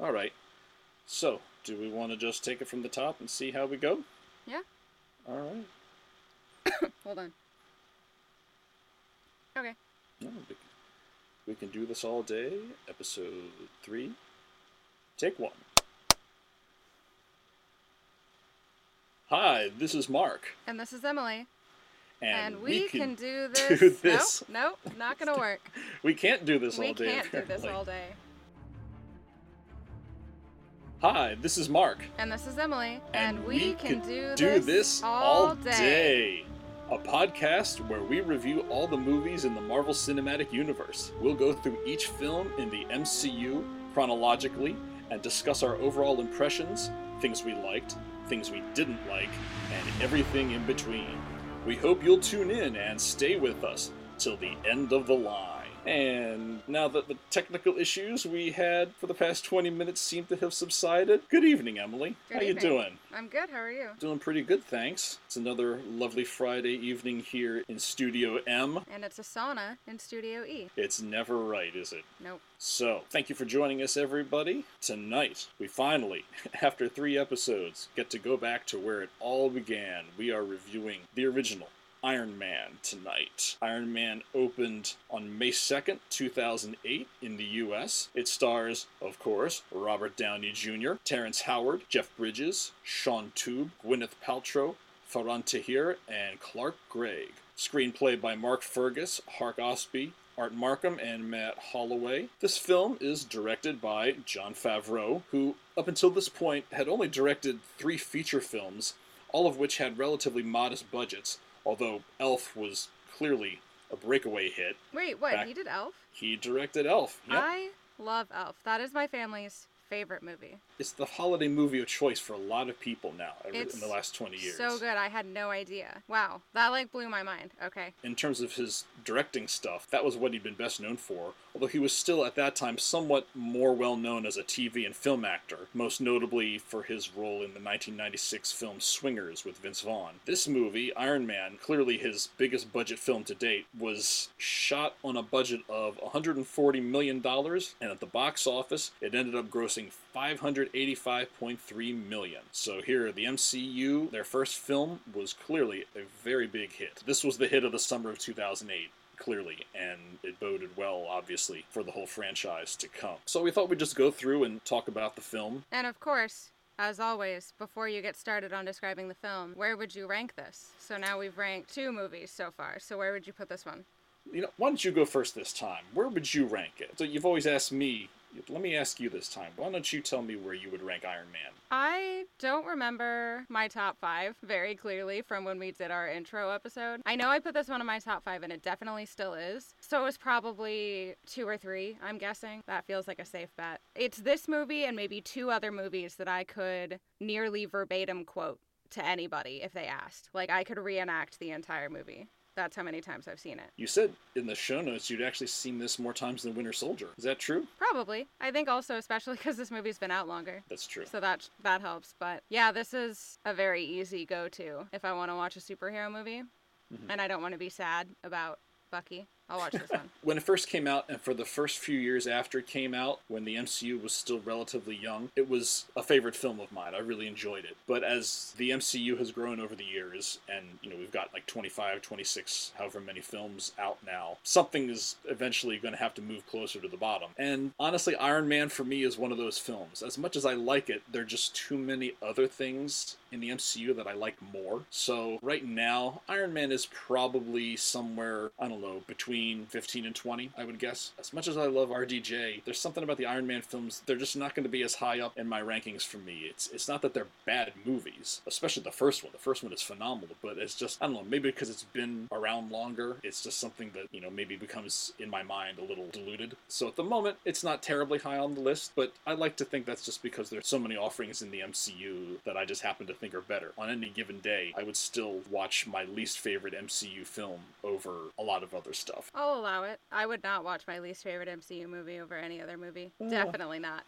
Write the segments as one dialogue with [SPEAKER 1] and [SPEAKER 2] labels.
[SPEAKER 1] All right. So, do we want to just take it from the top and see how we go?
[SPEAKER 2] Yeah.
[SPEAKER 1] All right.
[SPEAKER 2] Hold on. Okay.
[SPEAKER 1] No, we, we can do this all day. Episode three. Take one. Hi, this is Mark.
[SPEAKER 2] And this is Emily.
[SPEAKER 1] And,
[SPEAKER 2] And, we, can, do this.
[SPEAKER 1] do this.
[SPEAKER 2] Nope, nope, not gonna work.
[SPEAKER 1] We can't do this
[SPEAKER 2] we
[SPEAKER 1] all day.
[SPEAKER 2] We can't do this
[SPEAKER 1] apparently.
[SPEAKER 2] all day.
[SPEAKER 1] Hi, this is Mark.
[SPEAKER 2] And this is Emily. And, we, can, do,
[SPEAKER 1] do
[SPEAKER 2] this,
[SPEAKER 1] this
[SPEAKER 2] all day.
[SPEAKER 1] A podcast where we review all the movies in the Marvel Cinematic Universe. We'll go through each film in the MCU chronologically and discuss our overall impressions, things we liked, things we didn't like, and everything in between. We hope you'll tune in and stay with us till the end of the line. And now that the technical issues we had for the past 20 minutes seem to have subsided, good evening, Emily.
[SPEAKER 2] Good
[SPEAKER 1] How you
[SPEAKER 2] evening.
[SPEAKER 1] doing?
[SPEAKER 2] I'm good. How are you?
[SPEAKER 1] Doing pretty good, thanks. It's another lovely Friday evening here in Studio M.
[SPEAKER 2] And it's a sauna in Studio E.
[SPEAKER 1] It's never right, is it?
[SPEAKER 2] Nope.
[SPEAKER 1] So, thank you for joining us, everybody. Tonight, we finally, after three episodes, get to go back to where it all began. We are reviewing the original Iron Man tonight. Iron Man opened on May 2nd, 2008, in the US. It stars, of course, Robert Downey Jr., Terrence Howard, Jeff Bridges, Shaun Toub, Gwyneth Paltrow, Faran Tahir, and Clark Gregg. Screenplay by Mark Fergus, Hawk Ostby, Art Marcum, and Matt Holloway. This film is directed by Jon Favreau, who, up until this point, had only directed three feature films, all of which had relatively modest budgets, although Elf was clearly a breakaway hit.
[SPEAKER 2] Wait, what?
[SPEAKER 1] Back-
[SPEAKER 2] He did Elf?
[SPEAKER 1] He directed Elf. Yep.
[SPEAKER 2] I love Elf. That is my family's favorite movie.
[SPEAKER 1] It's the holiday movie of choice for a lot of people now over- in the last 20 years.
[SPEAKER 2] So good. I had no idea. Wow. That like blew my mind. Okay.
[SPEAKER 1] in terms of his directing stuff, that was what he'd been best known for, although he was still at that time somewhat more well known as a TV and film actor, most notably for his role in the 1996 film Swingers with Vince Vaughn. This movie, Iron Man, clearly his biggest budget film to date, was shot on a budget of $140 million, and at the box office, it ended up grossing 585.3 million. So here, the MCU, their first film, was clearly a very big hit. This was the hit of the summer of 2008 clearly, and it boded well, obviously, for the whole franchise to come. So we thought we'd just go through and talk about the film.
[SPEAKER 2] And of course, as always, before you get started on describing the film, where would you rank this? So now we've ranked two movies so far. So where would you put this one?
[SPEAKER 1] You know, why don't you go first this time? Where would you rank it? So you've always asked me. Let me ask you this time. Why don't you tell me where you would rank Iron Man?
[SPEAKER 2] I don't remember my top five very clearly from when we did our intro episode. I know I put this one in my top five, and it definitely still is. So it was probably two or three, I'm guessing. That feels like a safe bet. It's this movie and maybe two other movies that I could nearly verbatim quote to anybody if they asked. Like, I could reenact the entire movie. That's how many times I've seen it.
[SPEAKER 1] You said in the show notes you'd actually seen this more times than Winter Soldier. Is that true?
[SPEAKER 2] Probably. I think also, especially because this movie's been out longer.
[SPEAKER 1] That's true.
[SPEAKER 2] So that that helps. But yeah, this is a very easy go-to if I want to watch a superhero movie,
[SPEAKER 1] Mhm.
[SPEAKER 2] and I don't want to be sad about Bucky. I'll watch this one.
[SPEAKER 1] When it first came out, and for the first few years after it came out, when the MCU was still relatively young, it was a favorite film of mine. I really enjoyed it. But as the MCU has grown over the years, and you know we've got like 25, 26, however many films out now, something is eventually going to have to move closer to the bottom. And honestly, Iron Man for me is one of those films. As much as I like it, there are just too many other things in the MCU that I like more. So right now, Iron Man is probably somewhere, I don't know, between 15 and 20, I would guess. As much as I love RDJ, there's something about the Iron Man films, they're just not going to be as high up in my rankings for me. It's it's not that they're bad movies, especially the first one. The first one is phenomenal, but it's just I don't know, maybe because it's been around longer, it's just something that, you know, maybe becomes in my mind a little diluted. So at the moment, it's not terribly high on the list, but I like to think that's just because there's so many offerings in the MCU that I just happen to think are better. On any given day, I would still watch my least favorite MCU film over a lot of other stuff.
[SPEAKER 2] I'll allow it. I would not watch my least favorite MCU movie over any other movie.
[SPEAKER 1] Oh.
[SPEAKER 2] Definitely not.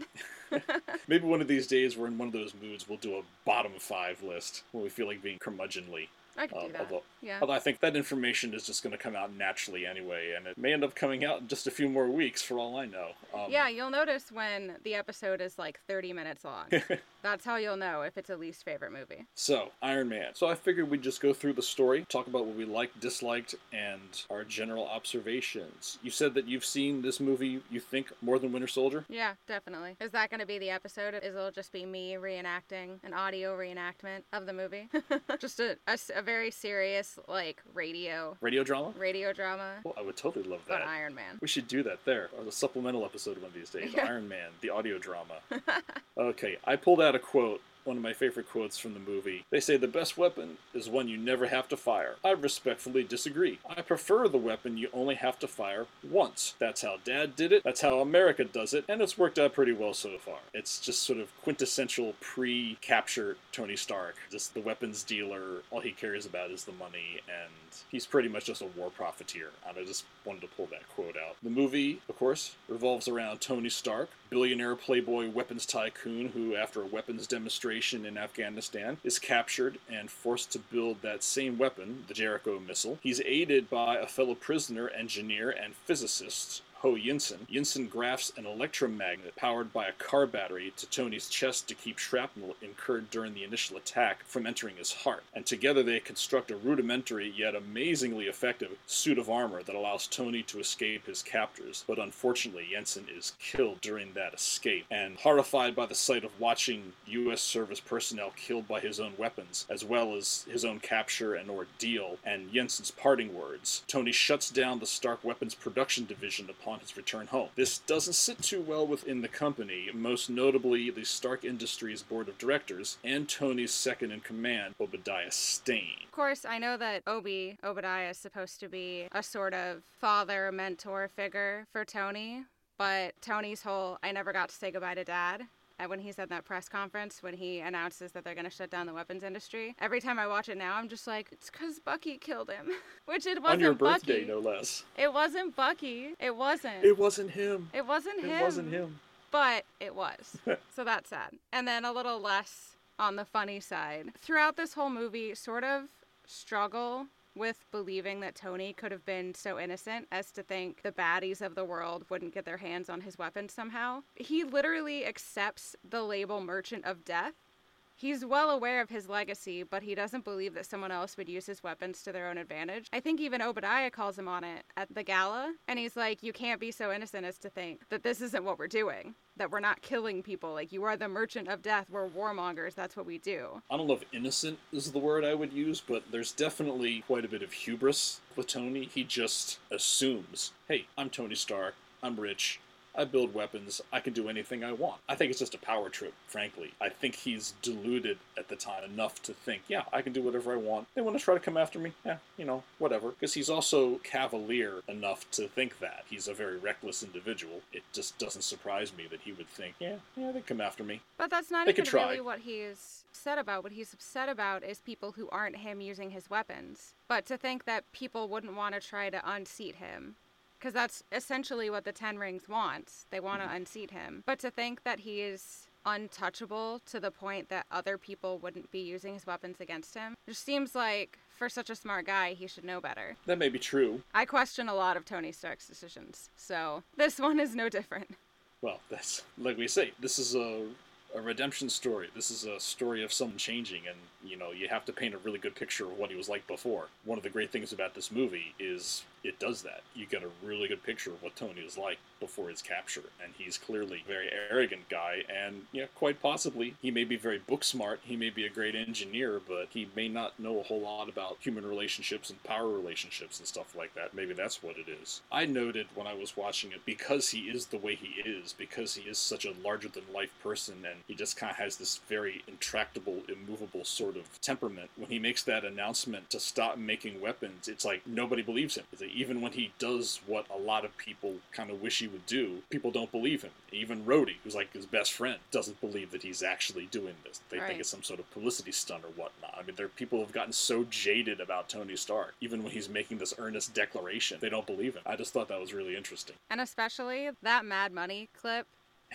[SPEAKER 1] Maybe one of these days we're in one of those moods, we'll do a bottom five list when we feel like being curmudgeonly.
[SPEAKER 2] I could
[SPEAKER 1] Um,
[SPEAKER 2] do that.
[SPEAKER 1] although,
[SPEAKER 2] yeah.
[SPEAKER 1] although I think that information is just going to come out naturally anyway, and it may end up coming out in just a few more weeks for all I know. Um,
[SPEAKER 2] yeah, you'll notice when the episode is like 30 minutes long. That's how you'll know if it's a least favorite movie.
[SPEAKER 1] So, Iron Man. So I figured we'd just go through the story, talk about what we liked, disliked, and our general observations. You said that you've seen this movie, you think, more than Winter Soldier?
[SPEAKER 2] Yeah, definitely. Is that going to be the episode? Is it'll just be me reenacting an audio reenactment of the movie? just a, a s- a very serious, like, radio
[SPEAKER 1] Radio drama?
[SPEAKER 2] radio drama
[SPEAKER 1] Well, I would totally love that.
[SPEAKER 2] Iron Man.
[SPEAKER 1] We should do that there, or the supplemental episode one of these days. Iron Man, the audio drama. okay, I pulled out a quote, one of my favorite quotes from the movie. They say the best weapon is one you never have to fire. I respectfully disagree. I prefer the weapon you only have to fire once. That's how Dad did it, that's how America does it, and it's worked out pretty well so far. It's just sort of quintessential pre capture Tony Stark. Just the weapons dealer, all he cares about is the money, and he's pretty much just a war profiteer. And I just wanted to pull that quote out. The movie, of course, revolves around Tony Stark, billionaire playboy weapons tycoon who, after a weapons demonstration in Afghanistan, is captured and forced to build that same weapon, the Jericho missile. He's aided by a fellow prisoner, engineer, and physicist. Ho Yinsen. Yinsen grafts an electromagnet powered by a car battery to Tony's chest to keep shrapnel incurred during the initial attack from entering his heart. And together they construct a rudimentary yet amazingly effective suit of armor that allows Tony to escape his captors. But unfortunately, Jensen is killed during that escape. And horrified by the sight of watching U.S. service personnel killed by his own weapons, as well as his own capture and ordeal, and Jensen's parting words, Tony shuts down the Stark Weapons Production Division upon his return home. This doesn't sit too well within the company, most notably the Stark Industries Board of Directors and Tony's second in command, Obadiah Stane.
[SPEAKER 2] Of course, I know that Obi, Obadiah, is supposed to be a sort of father, mentor figure for Tony, but Tony's whole I never got to say goodbye to dad. And when he said that press conference, when he announces that they're going to shut down the weapons industry, every time I watch it now, I'm just like, it's because Bucky killed him. Which it wasn't
[SPEAKER 1] On your birthday,
[SPEAKER 2] Bucky.
[SPEAKER 1] no less.
[SPEAKER 2] It wasn't Bucky. It wasn't.
[SPEAKER 1] It wasn't him.
[SPEAKER 2] It wasn't him.
[SPEAKER 1] It wasn't him.
[SPEAKER 2] But it was. so that's sad. And then a little less on the funny side. Throughout this whole movie, sort of struggle with believing that Tony could have been so innocent as to think the baddies of the world wouldn't get their hands on his weapon somehow. He literally accepts the label Merchant of Death. He's well aware of his legacy, but he doesn't believe that someone else would use his weapons to their own advantage. I think even Obadiah calls him on it at the gala, and he's like, You can't be so innocent as to think that this isn't what we're doing, that we're not killing people. Like, you are the merchant of death. We're warmongers. That's what we do.
[SPEAKER 1] I don't know if innocent is the word I would use, but there's definitely quite a bit of hubris with Tony. He just assumes, hey, I'm Tony Stark, I'm rich, I build weapons, I can do anything I want. I think it's just a power trip, frankly. I think he's deluded at the time enough to think, yeah, I can do whatever I want. They want to try to come after me? Yeah, you know, whatever. Because he's also cavalier enough to think that. He's a very reckless individual. It just doesn't surprise me that he would think, yeah, yeah, they come after me.
[SPEAKER 2] But that's not
[SPEAKER 1] They
[SPEAKER 2] even
[SPEAKER 1] try.
[SPEAKER 2] really what he's upset about. What he's upset about is people who aren't him using his weapons. But to think that people wouldn't want to try to unseat him. Because that's essentially what the Ten Rings wants. They want to mm-hmm. unseat him. But to think that he is untouchable to the point that other people wouldn't be using his weapons against him just seems like, for such a smart guy, he should know better.
[SPEAKER 1] That may be true.
[SPEAKER 2] I question a lot of Tony Stark's decisions, so this one is no different.
[SPEAKER 1] Well, that's like we say. This is a a redemption story. This is a story of someone changing, and you know you have to paint a really good picture of what he was like before. One of the great things about this movie is it does that. You get a really good picture of what Tony is like before his capture, and he's clearly a very arrogant guy, and yeah, quite possibly he may be very book smart. He may be a great engineer, but he may not know a whole lot about human relationships and power relationships and stuff like that. Maybe that's what it is. I noted when I was watching it because he is the way he is, because he is such a larger than life person, and he just kind of has this very intractable, immovable sort of temperament. When he makes that announcement to stop making weapons, it's like nobody believes him. It's like even when he does what a lot of people kind of wish he would do, people don't believe him. Even Rhodey, who's like his best friend, doesn't believe that he's actually doing this. They
[SPEAKER 2] Right.
[SPEAKER 1] think it's some sort of publicity stunt or whatnot. I mean, there are people who have gotten so jaded about Tony Stark, even when he's making this earnest declaration, they don't believe him. I just thought that was really interesting.
[SPEAKER 2] And especially that Mad Money clip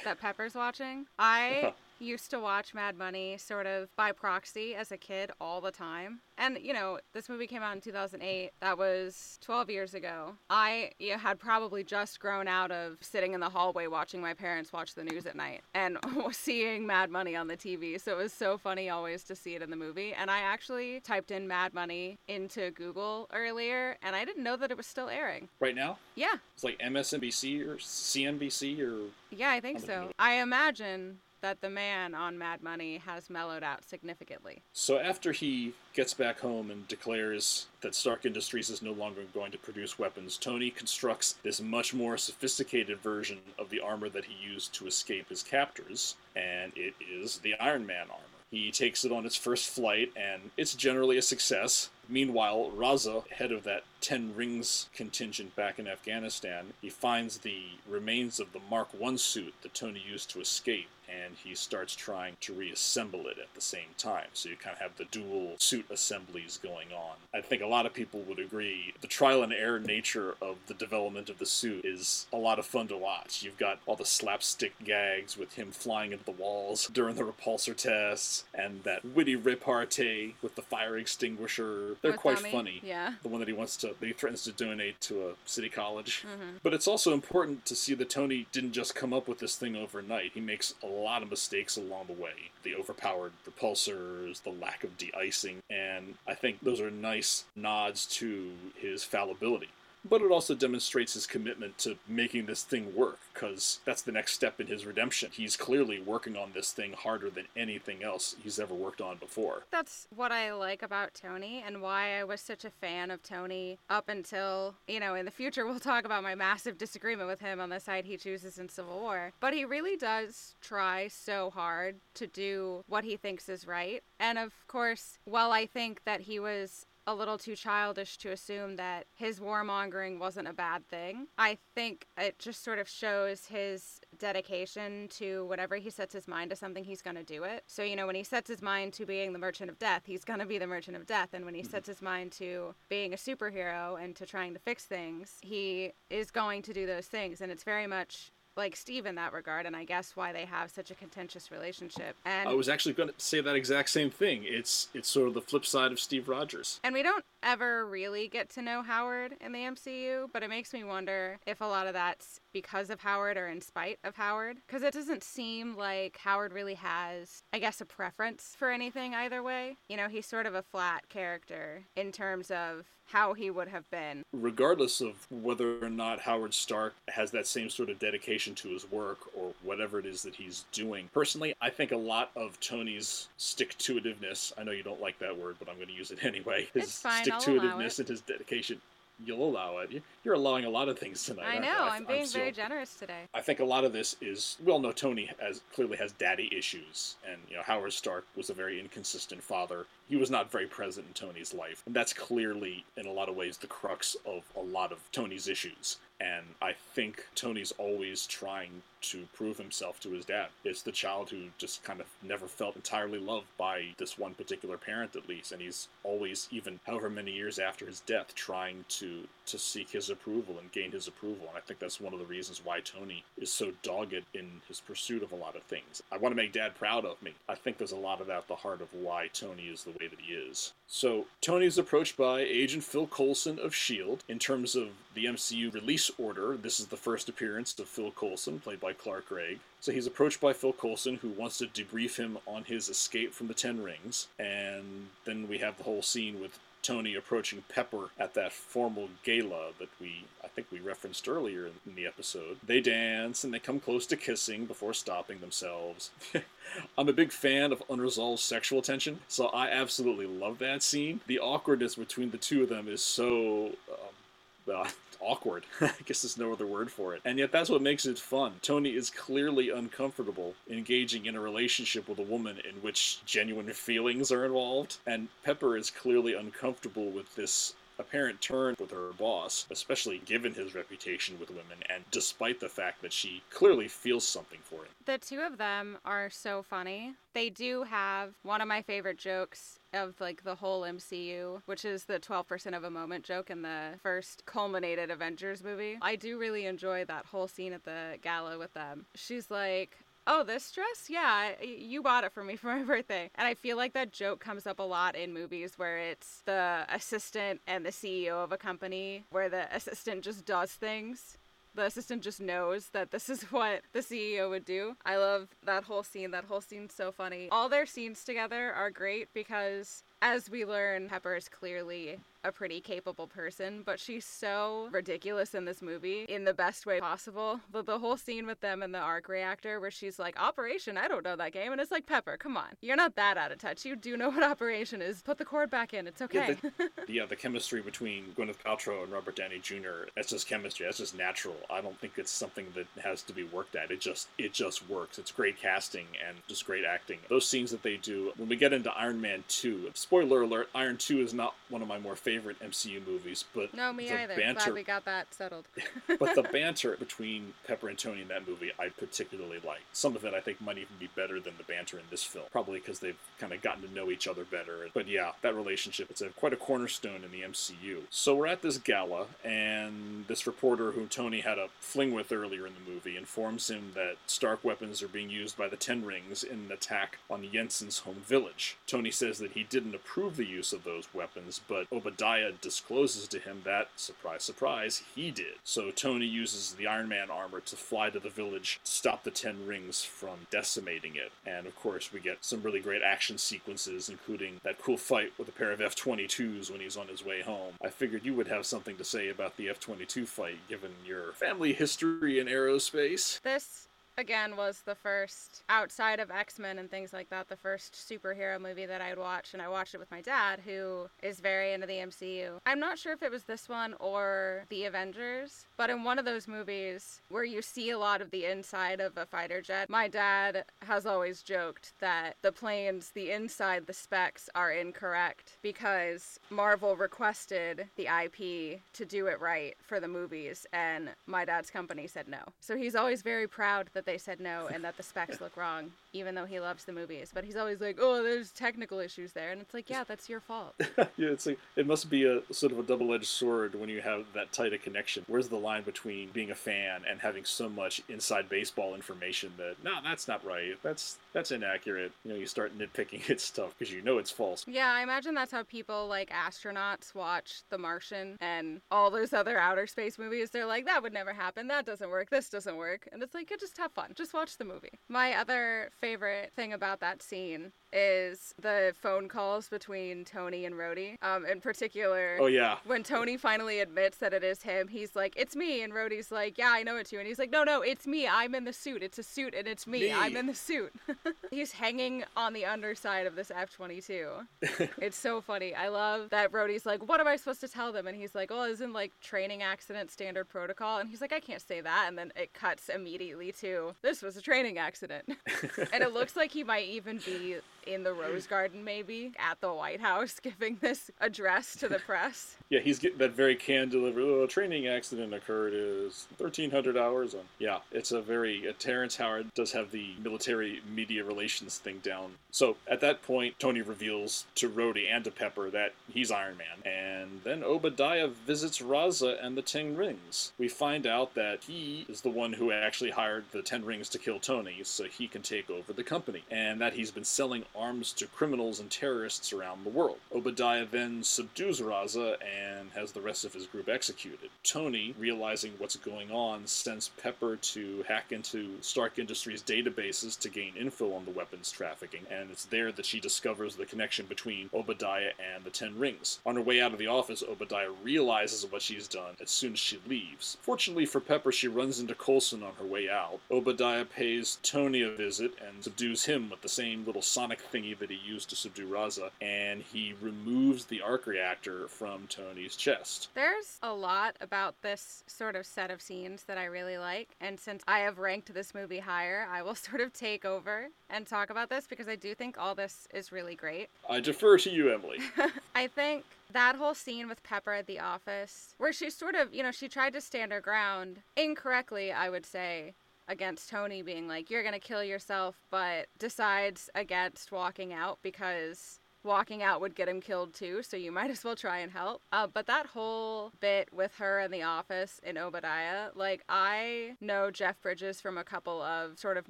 [SPEAKER 2] that Pepper's watching. I uh-huh. Used to watch Mad Money sort of by proxy as a kid all the time. And, you know, this movie came out in 2008. That was 12 years ago. I you know, had probably just grown out of sitting in the hallway watching my parents watch the news at night and seeing Mad Money on the TV. So it was so funny always to see it in the movie. And I actually typed in Mad Money into Google earlier and I didn't know that it was still airing.
[SPEAKER 1] Right now?
[SPEAKER 2] Yeah.
[SPEAKER 1] It's like MSNBC or CNBC or.
[SPEAKER 2] Yeah, I think so. I imagine that the man on Mad Money has mellowed out significantly.
[SPEAKER 1] So after he gets back home and declares that Stark Industries is no longer going to produce weapons, Tony constructs this much more sophisticated version of the armor that he used to escape his captors, and it is the Iron Man armor. He takes it on its first flight, and it's generally a success. Meanwhile, Raza, head of that Ten Rings contingent back in Afghanistan, he finds the remains of the Mark I suit that Tony used to escape, and he starts trying to reassemble it at the same time. So you kind of have the dual suit assemblies going on. I think a lot of people would agree the trial and error nature of the development of the suit is a lot of fun to watch. You've got all the slapstick gags with him flying into the walls during the repulsor tests, and that witty repartee with the fire extinguisher. They're quite funny
[SPEAKER 2] Yeah.
[SPEAKER 1] the one that he wants to that he threatens to donate to a city college.
[SPEAKER 2] Mhm.
[SPEAKER 1] But it's also important to see that Tony didn't just come up with this thing overnight. He makes a lot of mistakes along the way. The overpowered repulsors, the lack of de-icing, and I think those are nice nods to his fallibility. But it also demonstrates his commitment to making this thing work, because that's the next step in his redemption. He's clearly working on this thing harder than anything else he's ever worked on before.
[SPEAKER 2] That's what I like about Tony and why I was such a fan of Tony up until, you know, in the future we'll talk about my massive disagreement with him on the side he chooses in Civil War. But he really does try so hard to do what he thinks is right. And of course, while I think that he was a little too childish to assume that his warmongering wasn't a bad thing. I think it just sort of shows his dedication to whatever he sets his mind to something, he's going to do it. So, you know, when he sets his mind to being the Merchant of Death, he's going to be the Merchant of Death. And when he sets his mind to being a superhero and to trying to fix things, he is going to do those things. And it's very much like Steve in that regard, and I guess why they have such a contentious relationship. And
[SPEAKER 1] I was actually going to say that exact same thing. It's it's sort of the flip side of Steve Rogers.
[SPEAKER 2] And we don't ever really get to know Howard in the MCU, but it makes me wonder if a lot of that's because of Howard or in spite of Howard. Because it doesn't seem like Howard really has, I guess, a preference for anything either way. You know, he's sort of a flat character in terms of how he would have been.
[SPEAKER 1] Regardless of whether or not Howard Stark has that same sort of dedication to his work or whatever it is that he's doing, personally, I think a lot of Tony's stick to itiveness, I know you don't like that word, but I'm going to use it anyway, his stick to itiveness
[SPEAKER 2] it.
[SPEAKER 1] and his dedication. You'll allow it. You- You're allowing a lot of things tonight.
[SPEAKER 2] I know,
[SPEAKER 1] you?
[SPEAKER 2] I'm being
[SPEAKER 1] still-
[SPEAKER 2] very generous today.
[SPEAKER 1] I think a lot of this is well, no, Tony has clearly has daddy issues, and you know Howard Stark was a very inconsistent father. He was not very present in Tony's life, and that's clearly, in a lot of ways, the crux of a lot of Tony's issues. And I think Tony's always trying to prove himself to his dad. It's the child who just kind of never felt entirely loved by this one particular parent, at least, and he's always, even however many years after his death, trying to to seek his approval and gain his approval. And I think that's one of the reasons why Tony is so dogged in his pursuit of a lot of things. I want to make dad proud of me. I think there's a lot of that at the heart of why Tony is the way that he is. So Tony is approached by Agent Phil Coulson of S.H.I.E.L.D. In terms of the MCU release order, this is the first appearance of Phil Coulson, played by Clark Gregg. So he's approached by Phil Coulson, who wants to debrief him on his escape from the Ten Rings. And then we have the whole scene with Tony approaching Pepper at that formal gala that we, I think we referenced earlier in, in the episode. They dance and they come close to kissing before stopping themselves. I'm a big fan of unresolved sexual tension, so I absolutely love that scene. The awkwardness between the two of them is so. Um, well, awkward. I guess there's no other word for it. And yet that's what makes it fun. Tony is clearly uncomfortable engaging in a relationship with a woman in which genuine feelings are involved. And Pepper is clearly uncomfortable with this apparent turn with her boss, especially given his reputation with women and despite the fact that she clearly feels something for him.
[SPEAKER 2] The two of them are so funny. They do have one of my favorite jokes of like the whole MCU, which is the 12% of a moment joke in the first culminated Avengers movie. I do really enjoy that whole scene at the gala with them. She's like, oh, this dress? Yeah, you bought it for me for my birthday. And I feel like that joke comes up a lot in movies where it's the assistant and the CEO of a company, where the assistant just does things the assistant just knows that this is what the CEO would do. I love that whole scene. That whole scene's so funny. All their scenes together are great because as we learn, Pepper is clearly a pretty capable person, but she's so ridiculous in this movie in the best way possible. But the whole scene with them in the arc reactor where she's like, Operation, I don't know that game. And it's like, Pepper, come on. You're not that out of touch. You do know what Operation is. Put the cord back in. It's okay.
[SPEAKER 1] Yeah, the, yeah, the chemistry between Gwyneth Paltrow and Robert Downey Jr., that's just chemistry. That's just natural. I don't think it's something that has to be worked at. It just it just works. It's great casting and just great acting. Those scenes that they do when we get into Iron Man 2, spoiler alert, Iron 2 is not one of my more favorite MCU movies, but
[SPEAKER 2] no, me
[SPEAKER 1] the
[SPEAKER 2] either.
[SPEAKER 1] banter,
[SPEAKER 2] Glad we got that settled.
[SPEAKER 1] but the banter between Pepper and Tony in that movie, I particularly like. Some of it I think might even be better than the banter in this film, probably because they've kind of gotten to know each other better. But yeah, that relationship it's a, quite a cornerstone in the MCU. So we're at this gala, and this reporter whom Tony had a fling with earlier in the movie informs him that Stark weapons are being used by the Ten Rings in an attack on Jensen's home village. Tony says that he didn't approve the use of those weapons, but Obadiah discloses to him that, surprise, surprise, he did. So Tony uses the Iron Man armor to fly to the village to stop the Ten Rings from decimating it. And of course, we get some really great action sequences, including that cool fight with a pair of F 22s when he's on his way home. I figured you would have something to say about the F 22 fight, given your family history in aerospace.
[SPEAKER 2] This again was the first outside of X-Men and things like that, the first superhero movie that I'd watch and I watched it with my dad who is very into the MCU. I'm not sure if it was this one or The Avengers, but in one of those movies where you see a lot of the inside of a fighter jet, my dad has always joked that the planes, the inside, the specs are incorrect because Marvel requested the IP to do it right for the movies and my dad's company said no. So he's always very proud that they said no and that the specs look wrong, even though he loves the movies. But he's always like, "Oh, there's technical issues there," and it's like, "Yeah, that's your fault."
[SPEAKER 1] yeah, it's like it must be a sort of a double-edged sword when you have that tight a connection. Where's the line between being a fan and having so much inside baseball information that no, that's not right. That's that's inaccurate. You know, you start nitpicking at stuff because you know it's false.
[SPEAKER 2] Yeah, I imagine that's how people like astronauts watch The Martian and all those other outer space movies. They're like, that would never happen. That doesn't work. This doesn't work. And it's like, you just have fun. Just watch the movie. My other favorite thing about that scene is the phone calls between Tony and Rhodey. Um, in particular,
[SPEAKER 1] Oh yeah,
[SPEAKER 2] when Tony finally admits that it is him, he's like, "It's me," and Rhodey's like, "Yeah, I know it's you," and he's like, "No, no, it's me. I'm in the suit. It's a suit, and it's me.
[SPEAKER 1] Me.
[SPEAKER 2] I'm in the suit." he's hanging on the underside of this F-22. it's so funny. I love that Rhodey's like, "What am I supposed to tell them?" And he's like, "Oh, isn't like training accident standard protocol?" And he's like, "I can't say that." And then it cuts immediately to, "This was a training accident," and it looks like he might even be in the Rose Garden, maybe at the White House, giving this address to the press.
[SPEAKER 1] yeah, he's getting that very canned delivery. Oh, a training accident occurred is 1,300 hours on. Yeah, it's a very. Uh, Terrence Howard does have the military media relations thing down. So at that point, Tony reveals to Rhodey and to Pepper that he's Iron Man, and then Obadiah visits Raza and the Ten Rings. We find out that he is the one who actually hired the Ten Rings to kill Tony, so he can take over the company, and that he's been selling arms to criminals and terrorists around the world. Obadiah then subdues Raza and has the rest of his group executed. Tony, realizing what's going on, sends Pepper to hack into Stark Industries databases to gain info on the weapons trafficking, and it's there that she discovers the connection between Obadiah and the Ten Rings. On her way out of the office, Obadiah realizes what she's done as soon as she leaves. Fortunately for Pepper, she runs into Coulson on her way out. Obadiah pays Tony a visit and subdues him with the same little sonic thingy that he used to subdue Raza, and he removes the arc reactor from Tony's chest.
[SPEAKER 2] There's a lot about this sort of set of scenes that I really like, and since I have ranked this movie higher, I will sort of take over and talk about this because I do think all this is really great.
[SPEAKER 1] I defer to you, Emily.
[SPEAKER 2] I think that whole scene with Pepper at the office, where she sort of, you know, she tried to stand her ground incorrectly, I would say, against Tony being like, you're going to kill yourself, but decides against walking out because walking out would get him killed too, so you might as well try and help. Uh, but that whole bit with her in the office in Obadiah, like, I know Jeff Bridges from a couple of sort of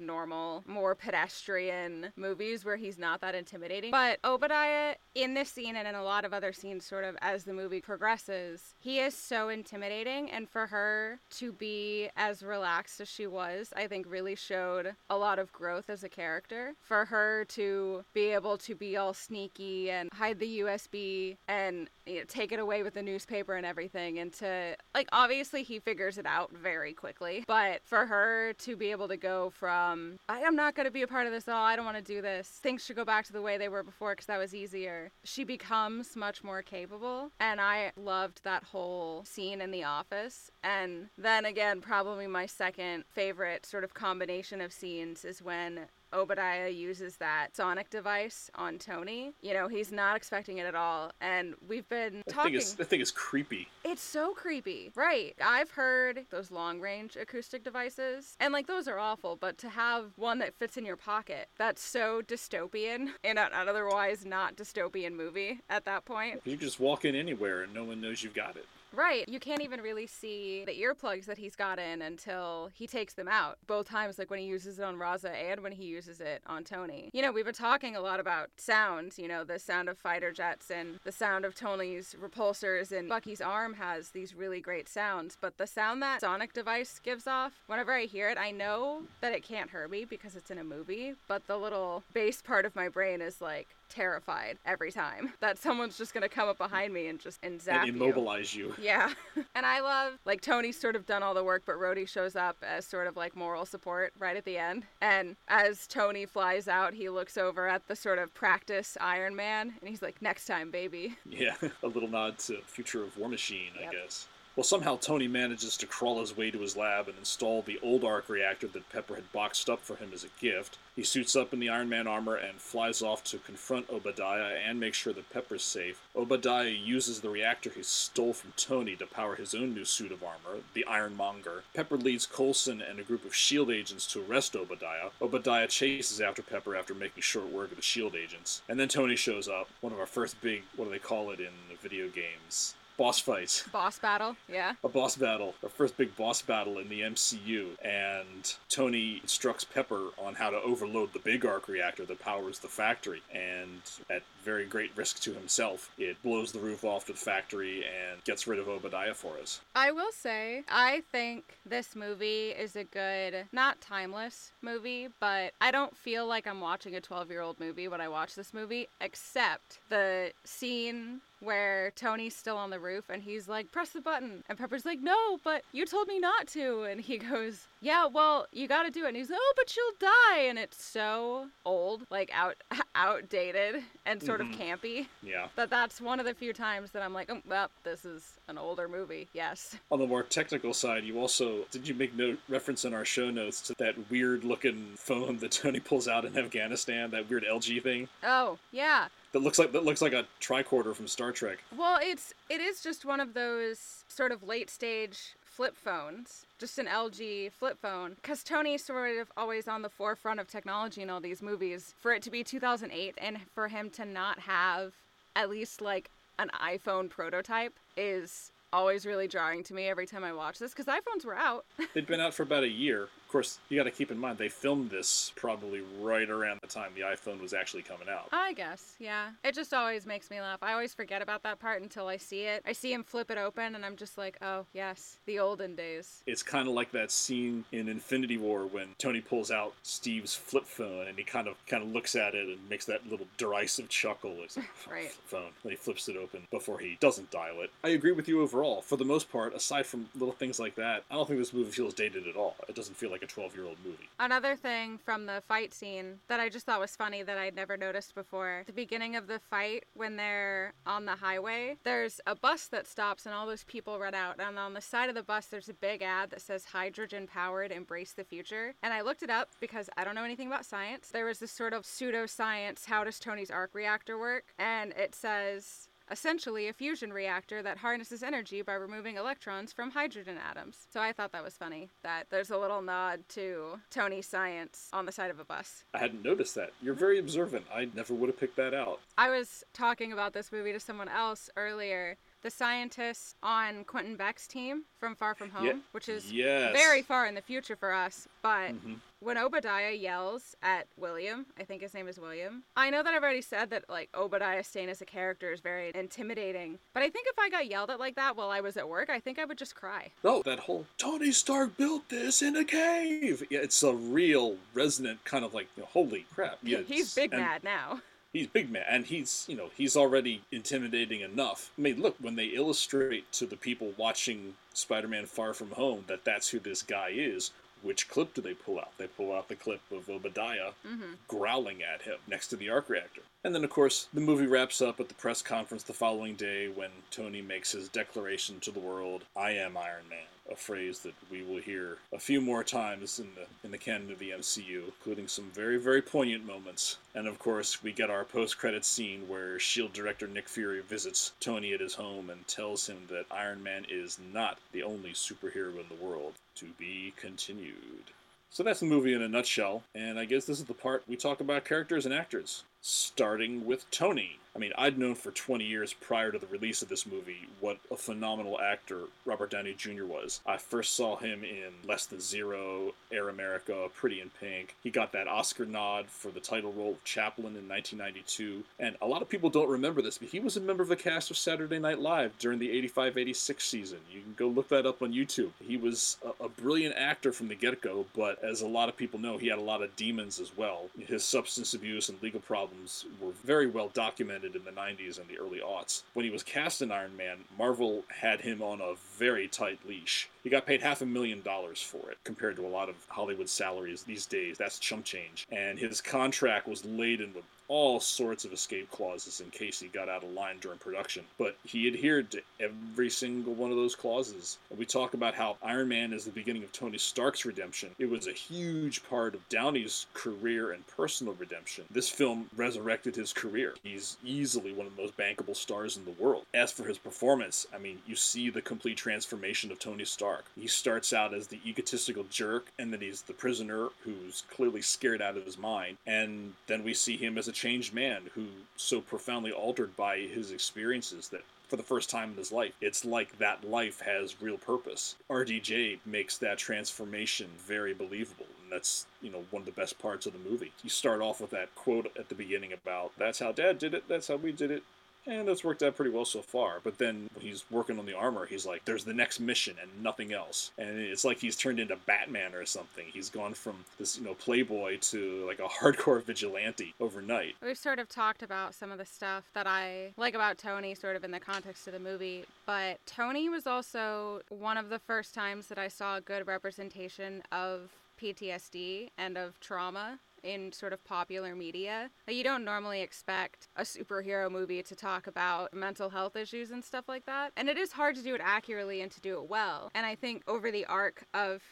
[SPEAKER 2] normal, more pedestrian movies where he's not that intimidating. But Obadiah, in this scene and in a lot of other scenes, sort of as the movie progresses, he is so intimidating. And for her to be as relaxed as she was, I think really showed a lot of growth as a character. For her to be able to be all sneaky and hide the USB and you know, take it away with the newspaper and everything, and to, like, obviously he figures it out very quickly. But for her to be able to go from, I am not going to be a part of this at all, I don't want to do this, things should go back to the way they were before because that was easier, she becomes much more capable. And I loved that whole scene in the office. And then again, probably my second favorite sort of combination of scenes is when Obadiah uses that sonic device on Tony. You know, he's not expecting it at all. And we've been
[SPEAKER 1] That
[SPEAKER 2] talking.
[SPEAKER 1] thing is that thing is creepy.
[SPEAKER 2] It's so creepy. Right. I've heard those long range acoustic devices, and like those are awful, but to have one that fits in your pocket, that's so dystopian in an otherwise not dystopian movie at that point.
[SPEAKER 1] You just walk in anywhere and no one knows you've got it.
[SPEAKER 2] Right. You can't even really see the earplugs that he's got in until he takes them out. Both times, like when he uses it on Raza and when he uses it on Tony. You know, we've been talking a lot about sounds, you know, the sound of fighter jets and the sound of Tony's repulsors, and Bucky's arm has these really great sounds. But the sound that Sonic device gives off, whenever I hear it, I know that it can't hurt me because it's in a movie, but the little bass part of my brain is like, terrified every time that someone's just gonna come up behind me and just and zap
[SPEAKER 1] and
[SPEAKER 2] you.
[SPEAKER 1] immobilize you.
[SPEAKER 2] Yeah. and I love, like, Tony's sort of done all the work, but Rhodey shows up as sort of like moral support right at the end. And as Tony flies out, he looks over at the sort of practice Iron Man and he's like, next time, baby.
[SPEAKER 1] Yeah, a little nod to Future of War Machine, I guess. Well, somehow Tony manages to crawl his way to his lab and install the old arc reactor that Pepper had boxed up for him as a gift. He suits up in the Iron Man armor and flies off to confront Obadiah and make sure that Pepper's safe. Obadiah uses the reactor he stole from Tony to power his own new suit of armor, the Ironmonger. Pepper leads Coulson and a group of SHIELD agents to arrest Obadiah. Obadiah chases after Pepper after making short work of the SHIELD agents. And then Tony shows up, one of our first big, what do they call it in the video games? Boss fights
[SPEAKER 2] Boss battle, yeah.
[SPEAKER 1] a boss battle, our first big boss battle in the MCU, and Tony instructs Pepper on how to overload the big arc reactor that powers the factory. And at very great risk to himself, it blows the roof off to the factory and gets rid of Obadiah for us.
[SPEAKER 2] I will say, I think this movie is a good, not timeless movie, but I don't feel like I'm watching a 12 year old movie when I watch this movie, except the scene where Tony's still on the roof and he's like, press the button. And Pepper's like, no, but you told me not to. And he goes, yeah, well, you gotta do it. And he's like, oh, but you'll die. And it's so old, like out outdated and sort of mm-hmm. campy.
[SPEAKER 1] Yeah.
[SPEAKER 2] That that's one of the few times that I'm like, oh, well, this is an older movie. Yes.
[SPEAKER 1] On the more technical side, you also did you make note reference in our show notes to that weird looking phone that Tony pulls out in Afghanistan, that weird LG thing
[SPEAKER 2] Oh, yeah.
[SPEAKER 1] that looks like that looks like a tricorder from Star Trek.
[SPEAKER 2] Well, it's it is just one of those sort of late stage flip phones, just an LG flip phone. Because Tony's sort of always on the forefront of technology in all these movies. For it to be 2008 and for him to not have at least like an iPhone prototype is always really jarring to me every time I watch this because iPhones were out.
[SPEAKER 1] They'd been out for about a year. Of course, you got to keep in mind they filmed this probably right around the time the iPhone was actually coming out.
[SPEAKER 2] I guess, yeah. It just always makes me laugh. I always forget about that part until I see it. I see him flip it open and I'm just like, oh, yes, the olden days.
[SPEAKER 1] It's kind of like that scene in Infinity War when Tony pulls out Steve's flip phone and he kind of kind of looks at it and makes that little derisive chuckle. It's like, oh,
[SPEAKER 2] Right.
[SPEAKER 1] flip phone. Then he flips it open before he doesn't dial it. I agree with you overall. For the most part, aside from little things like that, I don't think this movie feels dated at all. It doesn't feel like a 12 year old movie.
[SPEAKER 2] Another thing from the fight scene that I just thought was funny that I'd never noticed before. The beginning of the fight, when they're on the highway, there's a bus that stops and all those people run out. And on the side of the bus, there's a big ad that says hydrogen powered, embrace the future. And I looked it up because I don't know anything about science. There was this sort of pseudoscience how does Tony's arc reactor work? And it says essentially a fusion reactor that harnesses energy by removing electrons from hydrogen atoms. So I thought that was funny that there's a little nod to Tony science on the side of a bus.
[SPEAKER 1] I hadn't noticed that. You're very observant. I never would have picked that out.
[SPEAKER 2] I was talking about this movie to someone else earlier. The scientists on Quentin Beck's team from Far From Home,
[SPEAKER 1] Ye-
[SPEAKER 2] which is
[SPEAKER 1] yes.
[SPEAKER 2] very far in the future for us, but
[SPEAKER 1] Mhm.
[SPEAKER 2] when Obadiah yells at William, I think his name is William. I know that I've already said that like Obadiah Stane as a character is very intimidating, but I think if I got yelled at like that while I was at work, I think I would just cry.
[SPEAKER 1] Oh, that whole Tony Stark built this in a cave. Yeah, it's a real resonant kind of like, you know, holy crap. Yeah,
[SPEAKER 2] He's big
[SPEAKER 1] and
[SPEAKER 2] mad now.
[SPEAKER 1] He's big man, and he's you know he's already intimidating enough. I mean, look when they illustrate to the people watching Spider-Man: Far From Home that that's who this guy is. Which clip do they pull out? They pull out the clip of Obadiah
[SPEAKER 2] hmm
[SPEAKER 1] growling at him next to the arc reactor. And then, of course, the movie wraps up at the press conference the following day when Tony makes his declaration to the world, "I am Iron Man," a phrase that we will hear a few more times in the in the canon of the MCU, including some very very poignant moments. And of course, we get our post-credit scene where Shield director Nick Fury visits Tony at his home and tells him that Iron Man is not the only superhero in the world. To be continued. So that's the movie in a nutshell, and I guess this is the part we talk about characters and actors. Starting with Tony. I mean, I'd known for 20 years prior to the release of this movie what a phenomenal actor Robert Downey Jr. was. I first saw him in Less Than Zero, Air America, Pretty in Pink. He got that Oscar nod for the title role of Chaplin in 1992. And a lot of people don't remember this, but he was a member of the cast of Saturday Night Live during the 85 86 season. You can go look that up on YouTube. He was a, a brilliant actor from the get go, but as a lot of people know, he had a lot of demons as well. His substance abuse and legal problems were very well documented in the 90s and the early aughts. When he was cast in Iron Man, Marvel had him on a very tight leash. He got paid half a million dollars for it, compared to a lot of Hollywood salaries these days. That's chump change. And his contract was laden with all sorts of escape clauses in case he got out of line during production. But he adhered to every single one of those clauses. We talk about how Iron Man is the beginning of Tony Stark's redemption. It was a huge part of Downey's career and personal redemption. This film resurrected his career. He's easily one of the most bankable stars in the world. As for his performance, I mean, you see the complete transformation of Tony Stark. He starts out as the egotistical jerk, and then he's the prisoner who's clearly scared out of his mind. And then we see him as a changed man who so profoundly altered by his experiences that for the first time in his life, it's like that life has real purpose. RDJ makes that transformation very believable, and that's you know one of the best parts of the movie. You start off with that quote at the beginning about "That's how Dad did it. That's how we did it." And that's worked out pretty well so far. But then when he's working on the armor, he's like, there's the next mission and nothing else. And it's like he's turned into Batman or something. He's gone from this, you know, playboy to like a hardcore vigilante overnight.
[SPEAKER 2] We've sort of talked about some of the stuff that I like about Tony, sort of in the context of the movie, but Tony was also one of the first times that I saw a good representation of PTSD and of trauma in sort of popular media. Like, you don't normally expect a superhero movie to talk about mental health issues and stuff like that. And it is hard to do it accurately and to do it well. And I think over the arc of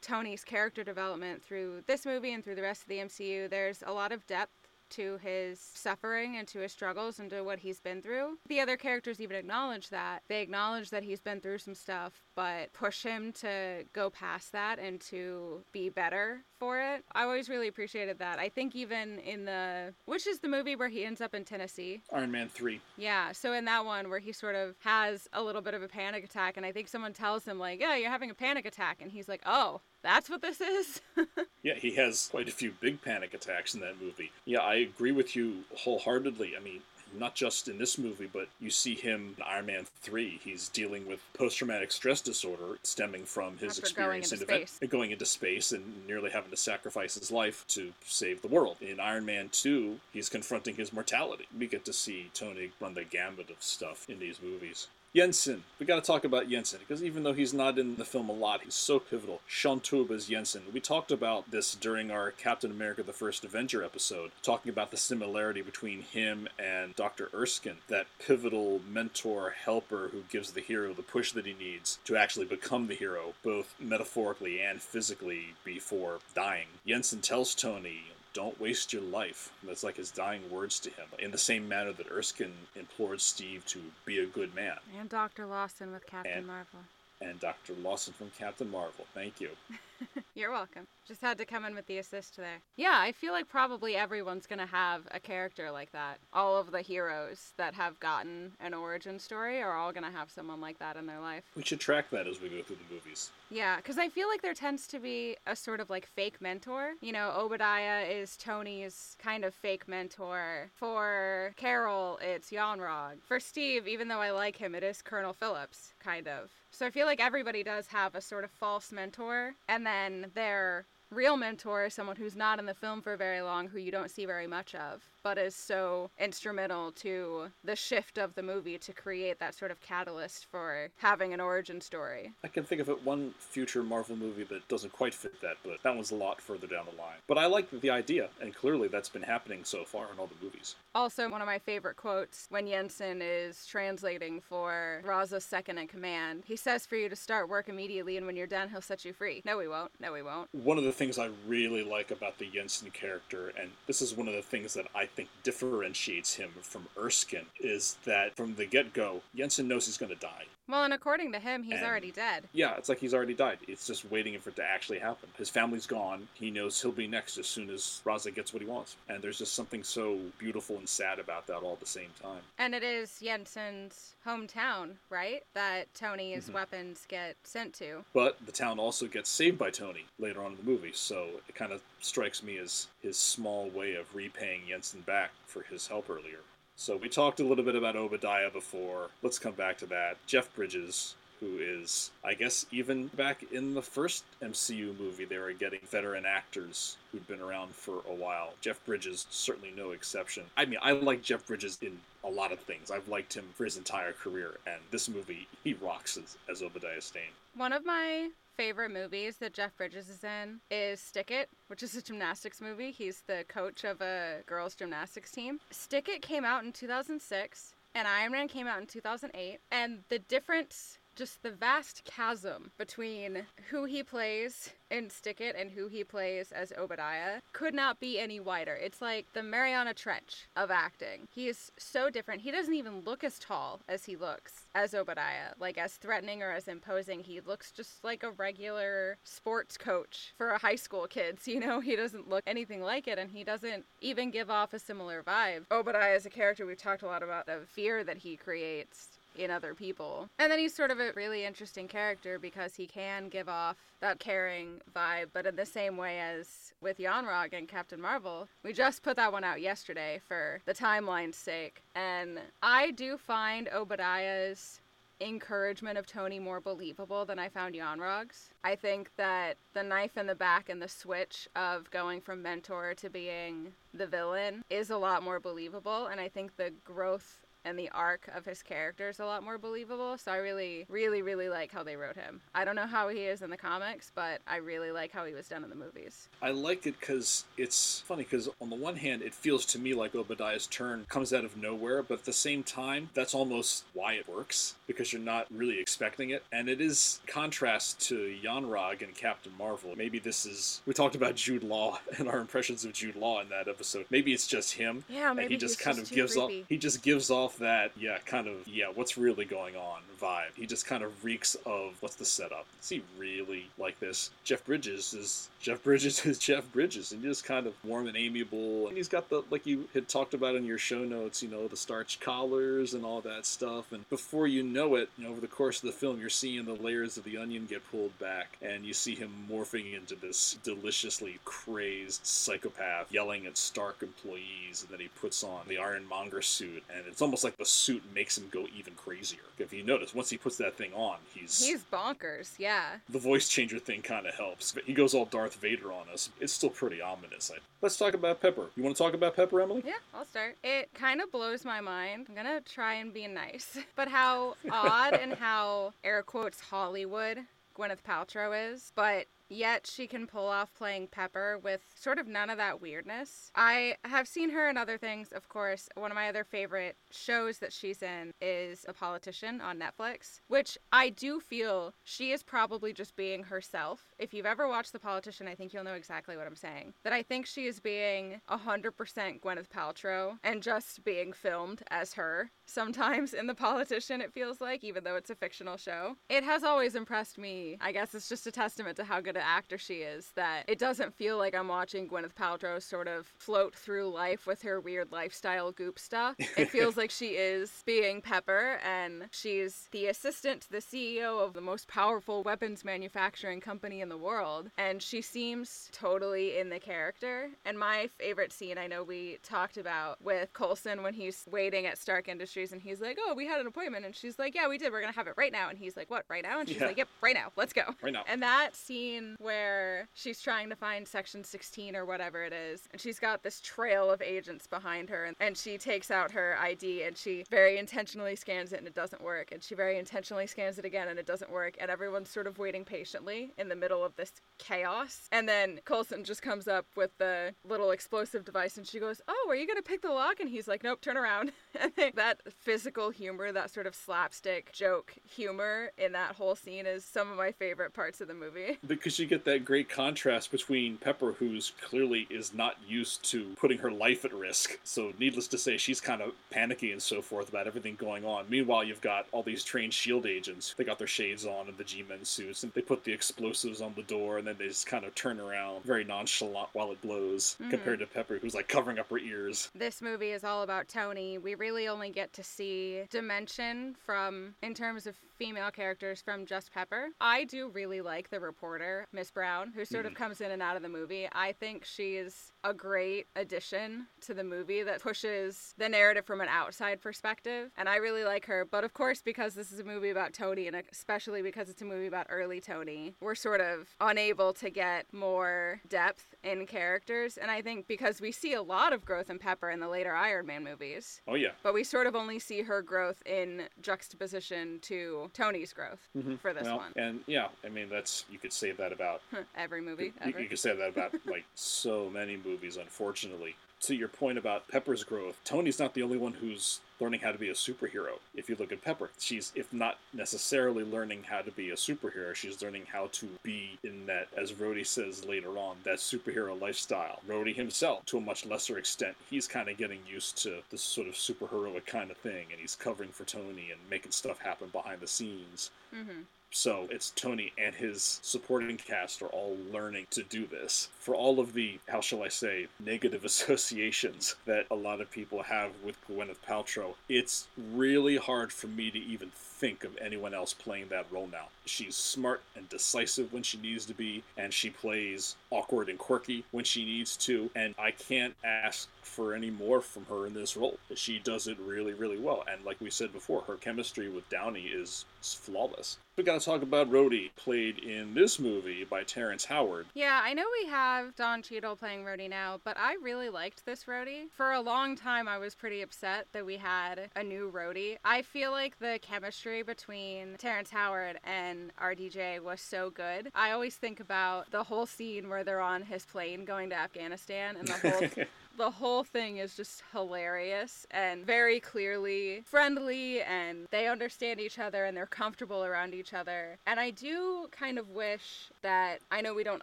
[SPEAKER 2] Tony's character development through this movie and through the rest of the MCU, there's a lot of depth to his suffering and to his struggles and to what he's been through. The other characters even acknowledge that. They acknowledge that he's been through some stuff, but push him to go past that and to be better for it. I always really appreciated that. I think even in the which is the movie where he ends up in Tennessee.
[SPEAKER 1] Iron Man 3.
[SPEAKER 2] Yeah, so in that one where he sort of has a little bit of a panic attack and I think someone tells him like, "Yeah, you're having a panic attack." And he's like, "Oh, that's what this is?"
[SPEAKER 1] Yeah, he has quite a few big panic attacks in that movie. Yeah, I agree with you wholeheartedly. I mean, not just in this movie, but you see him in Iron Man 3. He's dealing with post traumatic stress disorder stemming from his
[SPEAKER 2] After going
[SPEAKER 1] experience
[SPEAKER 2] into
[SPEAKER 1] in event- going into space and nearly having to sacrifice his life to save the world. In Iron Man 2, he's confronting his mortality. We get to see Tony run the gambit of stuff in these movies. Jensen. We got to talk about Jensen because even though he's not in the film a lot, he's so pivotal. Shaun Toub as Jensen. We talked about this during our Captain America the First Avenger episode, talking about the similarity between him and Dr. Erskine, that pivotal mentor helper who gives the hero the push that he needs to actually become the hero, both metaphorically and physically, before dying. Jensen tells Tony, don't waste your life. That's like his dying words to him, in the same manner that Erskine implored Steve to be a good man.
[SPEAKER 2] And Dr. Lawson with Captain
[SPEAKER 1] And-
[SPEAKER 2] Marvel.
[SPEAKER 1] And Dr. Lawson from Captain Marvel. Thank you.
[SPEAKER 2] You're welcome. Just had to come in with the assist there. Yeah, I feel like probably everyone's going to have a character like that. All of the heroes that have gotten an origin story are all going to have someone like that in their life.
[SPEAKER 1] We should track that as we go through the movies.
[SPEAKER 2] Yeah, because I feel like there tends to be a sort of like fake mentor. You know, Obadiah is Tony's kind of fake mentor. For Carol, it's Yon-Rogg. For Steve, even though I like him, it is Colonel Phillips, kind of. So I feel like everybody does have a sort of false mentor, and then their real mentor is someone who's not in the film for very long, who you don't see very much of, but is so instrumental to the shift of the movie to create that sort of catalyst for having an origin story.
[SPEAKER 1] I can think of it one future Marvel movie that doesn't quite fit that, but that one's a lot further down the line. But I like the idea, and clearly that's been happening so far in all the movies.
[SPEAKER 2] Also, one of my favorite quotes when Yinsen is translating for Raza's second in command, he says for you to start work immediately, and when you're done, he'll set you free. No, we won't. No, we won't.
[SPEAKER 1] One of the things I really like about the Yinsen character, and this is one of the things that I think differentiates him from Erskine, is that from the get go, Yinsen knows he's going to die.
[SPEAKER 2] Well, and according to him, he's
[SPEAKER 1] And-
[SPEAKER 2] already dead.
[SPEAKER 1] Yeah, it's like he's already died. It's just waiting for it to actually happen. His family's gone. He knows he'll be next as soon as Raza gets what he wants. And there's just something so beautiful and sad about that all at the same time.
[SPEAKER 2] And it is Yinsen's hometown, right? That Tony's
[SPEAKER 1] Mhm.
[SPEAKER 2] weapons get sent to.
[SPEAKER 1] But the town also gets saved by Tony later on in the movie, so it kind of strikes me as his small way of repaying Yinsen back for his help earlier. So we talked a little bit about Obadiah before. Let's come back to that. Jeff Bridges, who is, I guess, even back in the first MCU movie, they were getting veteran actors who'd been around for a while. Jeff Bridges, certainly no exception. I mean, I like Jeff Bridges in a lot of things. I've liked him for his entire career, and this movie, he rocks as, as Obadiah Stane.
[SPEAKER 2] One of my favorite movies that Jeff Bridges is in is Stick It, which is a gymnastics movie. He's the coach of a girls' gymnastics team. Stick It came out in 2006, and Iron Man came out in 2008. And the difference, just the vast chasm between who he plays in Stick It and who he plays as Obadiah could not be any wider. It's like the Mariana Trench of acting. He is so different. He doesn't even look as tall as he looks as Obadiah, like as threatening or as imposing. He looks just like a regular sports coach for a high school kids. You know, he doesn't look anything like it, and he doesn't even give off a similar vibe. Obadiah is a character we've talked a lot about the fear that he creates in other people. And then he's sort of a really interesting character because he can give off that caring vibe, but in the same way as with Yon-Rogg and Captain Marvel, we just put that one out yesterday for the timeline's sake. And I do find Obadiah's encouragement of Tony more believable than I found Yon-Rogg's. I think that the knife in the back and the switch of going from mentor to being the villain is a lot more believable, and I think the growth and the arc of his character is a lot more believable. So I really, really, really like how they wrote him. I don't know how he is in the comics, but I really like how he was done in the movies.
[SPEAKER 1] I like it because it's funny because on the one hand, it feels to me like Obadiah's turn comes out of nowhere, but at the same time, that's almost why it works because you're not really expecting it. And it is contrast to Yon-Rogg and Captain Marvel. Maybe this is we talked about Jude Law and our impressions of Jude Law in that episode. Maybe it's just him.
[SPEAKER 2] Yeah,
[SPEAKER 1] and
[SPEAKER 2] maybe
[SPEAKER 1] he just kind of gives off he just gives off that yeah kind of yeah what's really going on vibe. He just kind of reeks of what's the setup? Is he really like this? Jeff bridges is jeff bridges is jeff bridges. And just kind of warm and amiable and he's got the like you had talked about in your show notes you know the starch collars and all that stuff and before you know it you know over the course of the film you're seeing the layers of the onion get pulled back and you see him morphing into this deliciously crazed psychopath yelling at stark employees and then he puts on the Iron Monger suit and it's almost like the suit makes him go even crazier if you notice once he puts that thing on he's,
[SPEAKER 2] He's bonkers, yeah.
[SPEAKER 1] the voice changer thing kind of helps but he goes all darth vader on us it's still pretty ominous I, let's talk about pepper you want to talk about pepper emily
[SPEAKER 2] Yeah, I'll start. It kind of blows my mind. I'm gonna try and be nice. But how odd and how, air quotes, Hollywood Gwyneth Paltrow is. But yet she can pull off playing Pepper with sort of none of that weirdness. I have seen her in other things, of course. One of my other favorite shows that she's in is A Politician on Netflix, which I do feel she is probably just being herself. If you've ever watched The Politician, I think you'll know exactly what I'm saying. That I think she is being 100% Gwyneth Paltrow and just being filmed as her sometimes in The Politician, it feels like, even though it's a fictional show. It has always impressed me. I guess it's just a testament to how good an actor she is that it doesn't feel like I'm watching Gwyneth Paltrow sort of float through life with her weird lifestyle goop stuff. It feels like she is being Pepper and she's the assistant to the CEO of the most powerful weapons manufacturing company in the world. And she seems totally in the character. And my favorite scene I know we talked about with Coulson when he's waiting at Stark Industries and he's like, Oh, we had an appointment. And she's like, Yeah, we did. We're going to have it right now. And he's like, What, right now? And she's
[SPEAKER 1] Yeah.
[SPEAKER 2] like, Yep, right now. Let's go.
[SPEAKER 1] Right now.
[SPEAKER 2] And that scene where she's trying to find section 16 or whatever it is, and she's got this trail of agents behind her, and, and she takes out her ID and she very intentionally scans it and it doesn't work, and she very intentionally scans it again and it doesn't work, and everyone's sort of waiting patiently in the middle of this chaos. And then Coulson just comes up with the little explosive device and she goes, Oh, are you going to pick the lock? And he's like, Nope, turn around. That physical humor, that sort of slapstick joke humor in that whole scene is some of my favorite parts of the movie.
[SPEAKER 1] because you get that great contrast between Pepper, who's clearly is not used to putting her life at risk. So, needless to say, she's kind of panicky and so forth about everything going on. Meanwhile, you've got all these trained shield agents. They got their shades on and the G-men suits, and they put the explosives on the door, and then they just kind of turn around very nonchalant while it blows.
[SPEAKER 2] Mhm.
[SPEAKER 1] Compared to Pepper, who's like covering up her ears.
[SPEAKER 2] This movie is all about Tony. We really only get to see dimension from, in terms of female characters, from just Pepper. I do really like the reporter, Miss Brown, who sort of mm-hmm. comes in and out of the movie. I think she's a great addition to the movie that pushes the narrative from an outside perspective. And I really like her. But of course, because this is a movie about Tony, and especially because it's a movie about early Tony, we're sort of unable to get more depth in characters. And I think because we see a lot of growth in Pepper in the later Iron Man movies,
[SPEAKER 1] Oh yeah.
[SPEAKER 2] but we sort of only see her growth in juxtaposition to Tony's growth mm-hmm. for this
[SPEAKER 1] Well,
[SPEAKER 2] one.
[SPEAKER 1] and yeah, I mean that's you could say that about
[SPEAKER 2] Every movie
[SPEAKER 1] You,
[SPEAKER 2] ever.
[SPEAKER 1] you could say that about like so many movies, unfortunately. To your point about Pepper's growth, Tony's not the only one who's learning how to be a superhero. If you look at Pepper, she's, if not necessarily learning how to be a superhero, she's learning how to be in that, as Rhodey says later on, that superhero lifestyle. Rhodey himself, to a much lesser extent, he's kind of getting used to this sort of superheroic kind of thing, and he's covering for Tony and making stuff happen behind the scenes.
[SPEAKER 2] hmm
[SPEAKER 1] So it's Tony and his supporting cast are all learning to do this. For all of the, how shall I say, negative associations that a lot of people have with Gwyneth Paltrow, it's really hard for me to even think of anyone else playing that role now. She's smart and decisive when she needs to be, and she plays awkward and quirky when she needs to, and I can't ask for any more from her in this role. She does it really, really well. And like we said before, her chemistry with Downey is, flawless. We gotta talk about Rhodey, played in this movie by Terrence Howard.
[SPEAKER 2] Yeah, I know we have Don Cheadle playing Rhodey now, but I really liked this Rhodey. For a long time, I was pretty upset that we had a new Rhodey. I feel like the chemistry between Terrence Howard and RDJ was so good. I always think about the whole scene where they're on his plane going to Afghanistan, and the whole the whole thing is just hilarious and very clearly friendly and they understand each other and they're comfortable around each other. And I do kind of wish that I know we don't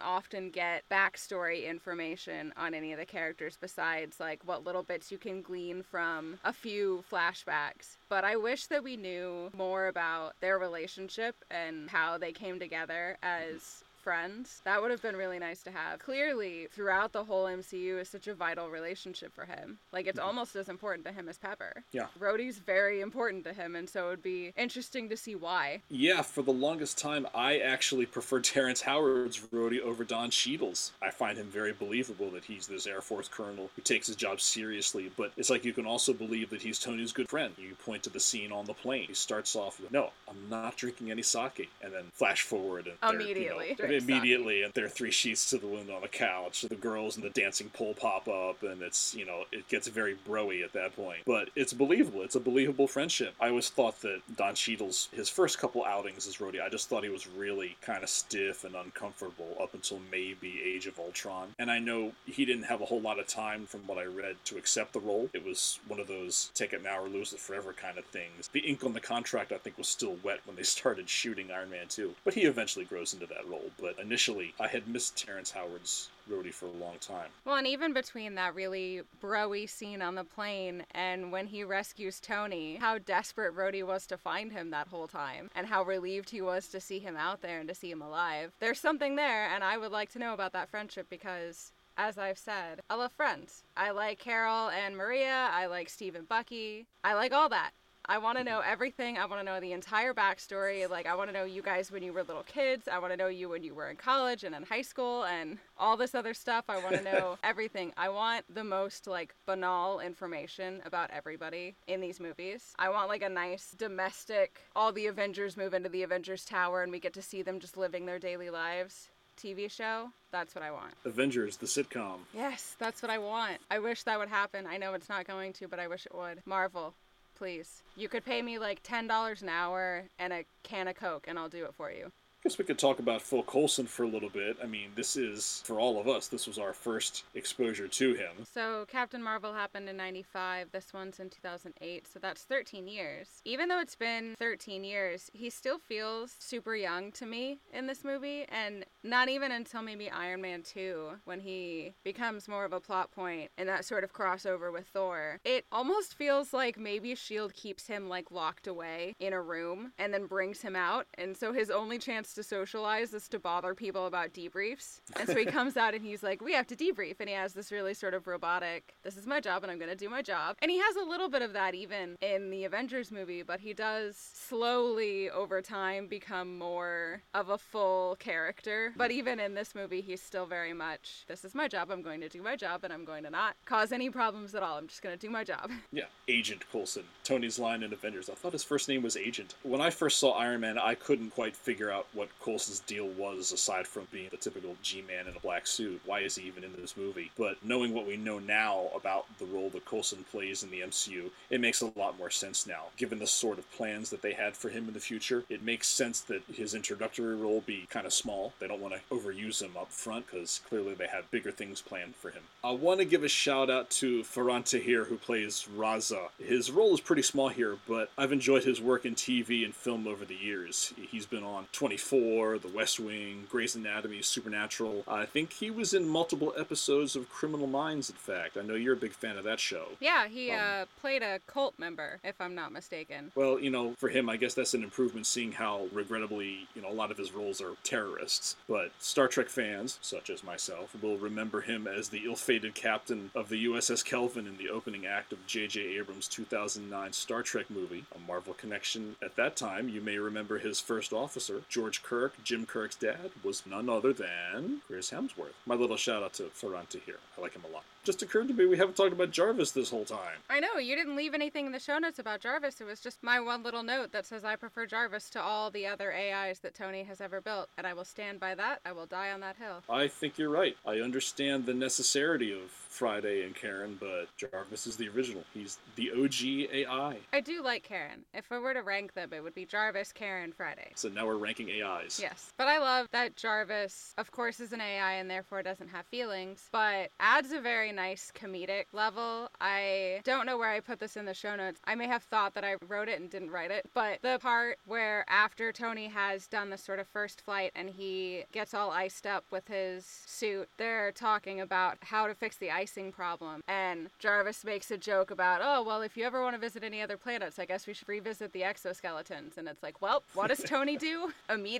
[SPEAKER 2] often get backstory information on any of the characters besides like what little bits you can glean from a few flashbacks. But I wish that we knew more about their relationship and how they came together as friends. That would have been really nice to have. Clearly, throughout the whole MCU is such a vital relationship for him. Like it's mm-hmm. almost as important to him as Pepper.
[SPEAKER 1] Yeah.
[SPEAKER 2] Rhodey's very important to him, and so it would be interesting to see why.
[SPEAKER 1] Yeah, for the longest time, I actually preferred Terrence Howard's Rhodey over Don Cheadle's. I find him very believable that he's this Air Force colonel who takes his job seriously, but it's like you can also believe that he's Tony's good friend. You point to the scene on the plane. He starts off with, No, I'm not drinking any sake. And then flash forward, and they're, you know,
[SPEAKER 2] Immediately
[SPEAKER 1] and there are three sheets to the wind on the couch. The girls and the dancing pole pop up, and it's you know it gets very broy at that point. But it's believable. It's a believable friendship. I always thought that Don Cheadle's his first couple outings as Rhodey, I just thought he was really kind of stiff and uncomfortable up until maybe Age of Ultron. And I know he didn't have a whole lot of time, from what I read, to accept the role. It was one of those take it now or lose it forever kind of things. The ink on the contract, I think, was still wet when they started shooting Iron Man 2. But he eventually grows into that role. But initially, I had missed Terrence Howard's Rhodey for a long time.
[SPEAKER 2] Well, and even between that really broy scene on the plane and when he rescues Tony, how desperate Rhodey was to find him that whole time, and how relieved he was to see him out there and to see him alive. There's something there, and I would like to know about that friendship because as I've said, I love friends. I like Carol and Maria. I like Steve and Bucky. I like all that. I want to know everything. I want to know the entire backstory. Like, I want to know you guys when you were little kids. I want to know you when you were in college and in high school and all this other stuff. I want to know everything. I want the most, like, banal information about everybody in these movies. I want, like, a nice domestic, all the Avengers move into the Avengers Tower and we get to see them just living their daily lives. TV show. That's what I want.
[SPEAKER 1] Avengers, the sitcom.
[SPEAKER 2] Yes, that's what I want. I wish that would happen. I know it's not going to, but I wish it would. Marvel, please. You could pay me like $10 an hour and a can of Coke, and I'll do it for you.
[SPEAKER 1] Guess we could talk about Phil Coulson for a little bit. I mean, this is, for all of us, this was our first exposure to him.
[SPEAKER 2] So, Captain Marvel happened in 95. This one's in 2008. So, that's 13 years. Even though it's been 13 years, he still feels super young to me in this movie. And not even until maybe Iron Man 2, when he becomes more of a plot point in that sort of crossover with Thor, it almost feels like maybe S.H.I.E.L.D. keeps him like locked away in a room and then brings him out. And so, his only chance to socialize is to bother people about debriefs. And so he comes out and he's like, We have to debrief. And he has this really sort of robotic, This is my job and I'm going to do my job. And he has a little bit of that even in the Avengers movie, but he does slowly over time become more of a full character. But even in this movie, he's still very much, This is my job. I'm going to do my job and I'm going to not cause any problems at all. I'm just going to do my job.
[SPEAKER 1] Yeah, Agent Coulson. Tony's line in Avengers. I thought his first name was Agent. When I first saw Iron Man, I couldn't quite figure out what Coulson's deal was aside from being the typical G Man in a black suit. Why is he even in this movie? But knowing what we know now about the role that Coulson plays in the MCU, it makes a lot more sense now. Given the sort of plans that they had for him in the future, it makes sense that his introductory role be kind of small. They don't want to overuse him up front because clearly they have bigger things planned for him. I want to give a shout out to Faran Tahir who plays Raza. His role is pretty small here, but I've enjoyed his work in TV and film over the years. He's been on 24, The West Wing, Grey's Anatomy, Supernatural. I think he was in multiple episodes of Criminal Minds, in fact. I know you're a big fan of that show.
[SPEAKER 2] Yeah, he
[SPEAKER 1] Um,
[SPEAKER 2] uh, played a cult member, if I'm not mistaken.
[SPEAKER 1] Well, you know, for him, I guess that's an improvement seeing how regrettably, you know, a lot of his roles are terrorists. But Star Trek fans, such as myself, will remember him as the ill fated captain of the USS Kelvin in the opening act of J.J. Abrams' 2009 Star Trek movie, a Marvel connection. At that time, you may remember his first officer, George Kirk, Jim Kirk's dad, was none other than Chris Hemsworth. My little shout out to Faran here. I like him a lot. Just occurred to me we haven't talked about Jarvis this whole time.
[SPEAKER 2] I know, you didn't leave anything in the show notes about Jarvis. It was just my one little note that says I prefer Jarvis to all the other AIs that Tony has ever built, and I will stand by that. I will die on that hill.
[SPEAKER 1] I think you're right. I understand the necessity of Friday and Karen, but Jarvis is the original. He's the OG AI.
[SPEAKER 2] I do like Karen. If I were to rank them, it would be Jarvis, Karen, Friday.
[SPEAKER 1] So now we're ranking AIs.
[SPEAKER 2] Yes. But I love that Jarvis, of course, is an AI and therefore doesn't have feelings, but adds a very nice comedic level. I don't know where I put this in the show notes. I may have thought that I wrote it and didn't write it, but the part where after Tony has done the sort of first flight and he gets all iced up with his suit, they're talking about how to fix the icing problem. And Jarvis makes a joke about, oh, well, if you ever want to visit any other planets, I guess we should revisit the exoskeletons. And it's like, well, what does Tony do? Immediately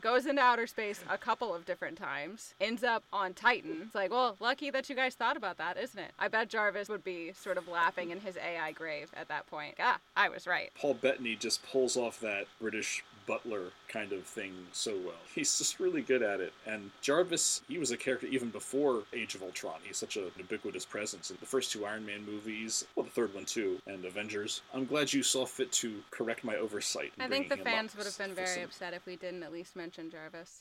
[SPEAKER 2] goes into outer space a couple of different times, ends up on Titan. It's like, well, lucky that you guys thought about that, isn't it? I bet Jarvis would be sort of laughing in his AI grave at that point. Ah, I was right.
[SPEAKER 1] Paul Bettany just pulls off that British butler kind of thing so well. He's just really good at it. And Jarvis, he was a character even before Age of Ultron. He's such an ubiquitous presence in the first two Iron Man movies, well, the third one too, and Avengers. I'm glad you saw fit to correct my oversight.
[SPEAKER 2] I think the fans
[SPEAKER 1] up
[SPEAKER 2] would have been very upset if we didn't at least mention Jarvis.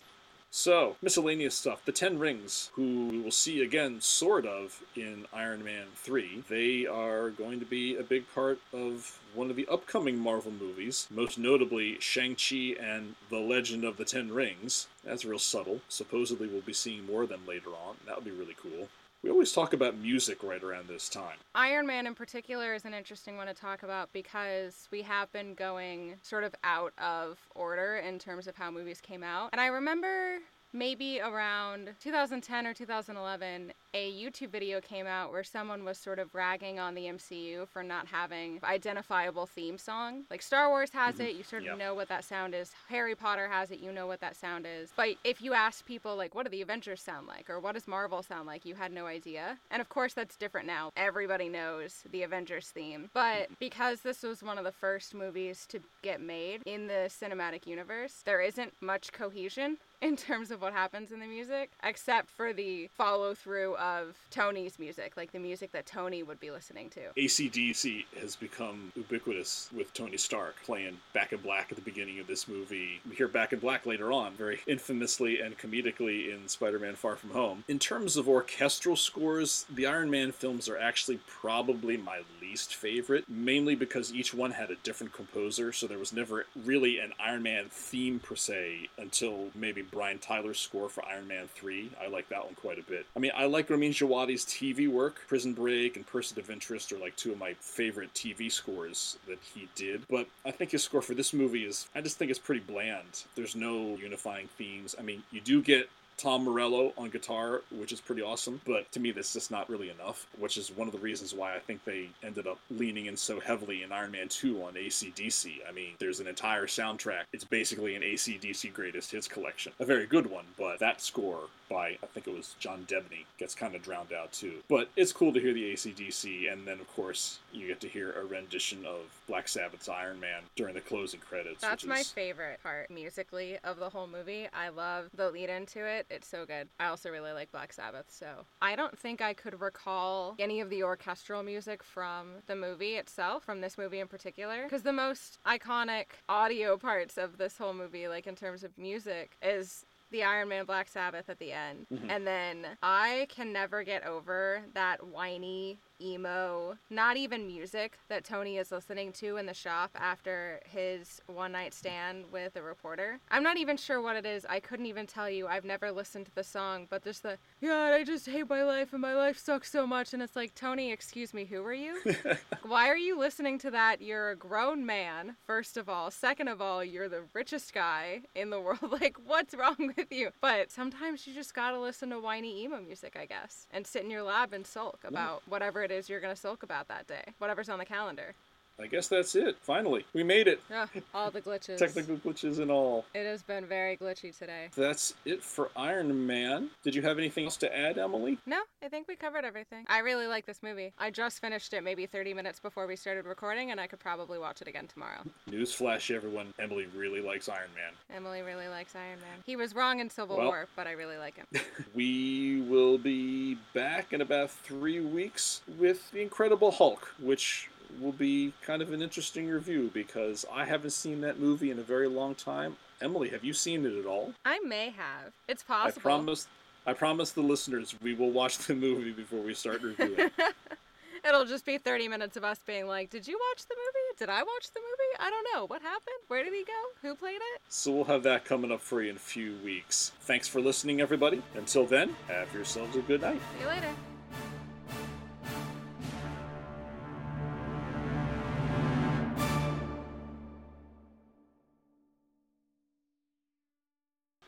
[SPEAKER 1] So, miscellaneous stuff. The Ten Rings, who we will see again, sort of, in Iron Man 3, they are going to be a big part of one of the upcoming Marvel movies, most notably Shang-Chi and The Legend of the Ten Rings. That's real subtle. Supposedly, we'll be seeing more of them later on. That would be really cool. We always talk about music right around this time.
[SPEAKER 2] Iron Man in particular is an interesting one to talk about because we have been going sort of out of order in terms of how movies came out. And I remember maybe around 2010 or 2011, a YouTube video came out where someone was sort of ragging on the MCU for not having identifiable theme song. Like Star Wars has mm-hmm. it, you sort of
[SPEAKER 1] Yep.
[SPEAKER 2] know what that sound is. Harry Potter has it, you know what that sound is. But if you ask people like what do the Avengers sound like or what does Marvel sound like, you had no idea. And of course that's different now. Everybody knows the Avengers theme. But mm-hmm. because this was one of the first movies to get made in the cinematic universe, there isn't much cohesion in terms of what happens in the music, except for the follow through of Tony's music, like the music that Tony would be listening to.
[SPEAKER 1] ACDC has become ubiquitous with Tony Stark playing Back in Black at the beginning of this movie. We hear Back in Black later on, very infamously and comedically in Spider Man Far From Home. In terms of orchestral scores, the Iron Man films are actually probably my least favorite, mainly because each one had a different composer, so there was never really an Iron Man theme per se until maybe Brian Tyler's score for Iron Man 3. I like that one quite a bit. I mean, I like Ramin Djawadi's TV work. Prison Break and Person of Interest are like two of my favorite TV scores that he did, but I think his score for this movie is, I just think it's pretty bland. There's no unifying themes. I mean, you do get Tom Morello on guitar, which is pretty awesome, but to me, that's just not really enough, which is one of the reasons why I think they ended up leaning in so heavily in Iron Man 2 on ACDC. I mean, there's an entire soundtrack. It's basically an ACDC greatest hits collection. A very good one, but that score by, I think it was John Debney, gets kind of drowned out too. But it's cool to hear the ACDC, and then, of course, you get to hear a rendition of Black Sabbath's Iron Man during the closing credits.
[SPEAKER 2] That's my
[SPEAKER 1] is,
[SPEAKER 2] favorite part musically of the whole movie. I love the lead into it. It's so good. I also really like Black Sabbath, so I don't think I could recall any of the orchestral music from the movie itself, from this movie in particular, because the most iconic audio parts of this whole movie, like in terms of music, is the Iron Man Black Sabbath at the end.
[SPEAKER 1] Mhm.
[SPEAKER 2] And then I can never get over that whiny emo, not even music that Tony is listening to in the shop after his one night stand with a reporter. I'm not even sure what it is. I couldn't even tell you. I've never listened to the song, but there's the, yeah, I just hate my life and my life sucks so much. And it's like, Tony, excuse me, who are you? Why are you listening to that? You're a grown man, first of all. Second of all, you're the richest guy in the world. Like, what's wrong with you? But sometimes you just gotta listen to whiny emo music, I guess, and sit in your lab and sulk about whatever it is you're gonna sulk about that day, whatever's on the calendar.
[SPEAKER 1] I guess that's it. Finally, we made it.
[SPEAKER 2] Ugh, all the glitches.
[SPEAKER 1] Technical glitches and all.
[SPEAKER 2] It has been very glitchy today.
[SPEAKER 1] That's it for Iron Man. Did you have anything else to add, Emily?
[SPEAKER 2] No, I think we covered everything. I really like this movie. I just finished it maybe 30 minutes before we started recording, and I could probably watch it again tomorrow.
[SPEAKER 1] Newsflash, everyone. Emily really likes Iron Man.
[SPEAKER 2] Emily really likes Iron Man. He was wrong in Civil
[SPEAKER 1] Well-
[SPEAKER 2] War, but I really like him.
[SPEAKER 1] We will be back in about three weeks with The Incredible Hulk, which will be kind of an interesting review because I haven't seen that movie in a very long time. Emily, have you seen it at all?
[SPEAKER 2] I may have. It's possible.
[SPEAKER 1] I promise. I promise the listeners we will watch the movie before we start reviewing.
[SPEAKER 2] It'll just be 30 minutes of us being like, Did you watch the movie? Did I watch the movie? I don't know. What happened? Where did he go? Who played it?
[SPEAKER 1] so we'll have that coming up for you in a few weeks. Thanks for listening, everybody. Until then, have yourselves a good night.
[SPEAKER 2] See you later.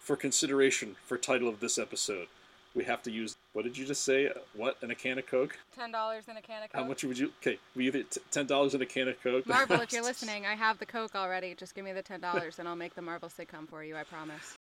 [SPEAKER 1] For consideration for title of this episode, we have to use what did you just say? What and a can of Coke?
[SPEAKER 2] $10 in a can of Coke.
[SPEAKER 1] How much would you? Okay, we either t- ten dollars in a can of Coke.
[SPEAKER 2] Marvel, if you're listening, I have the Coke already. Just give me the $10 and I'll make the Marvel sitcom for you, I promise.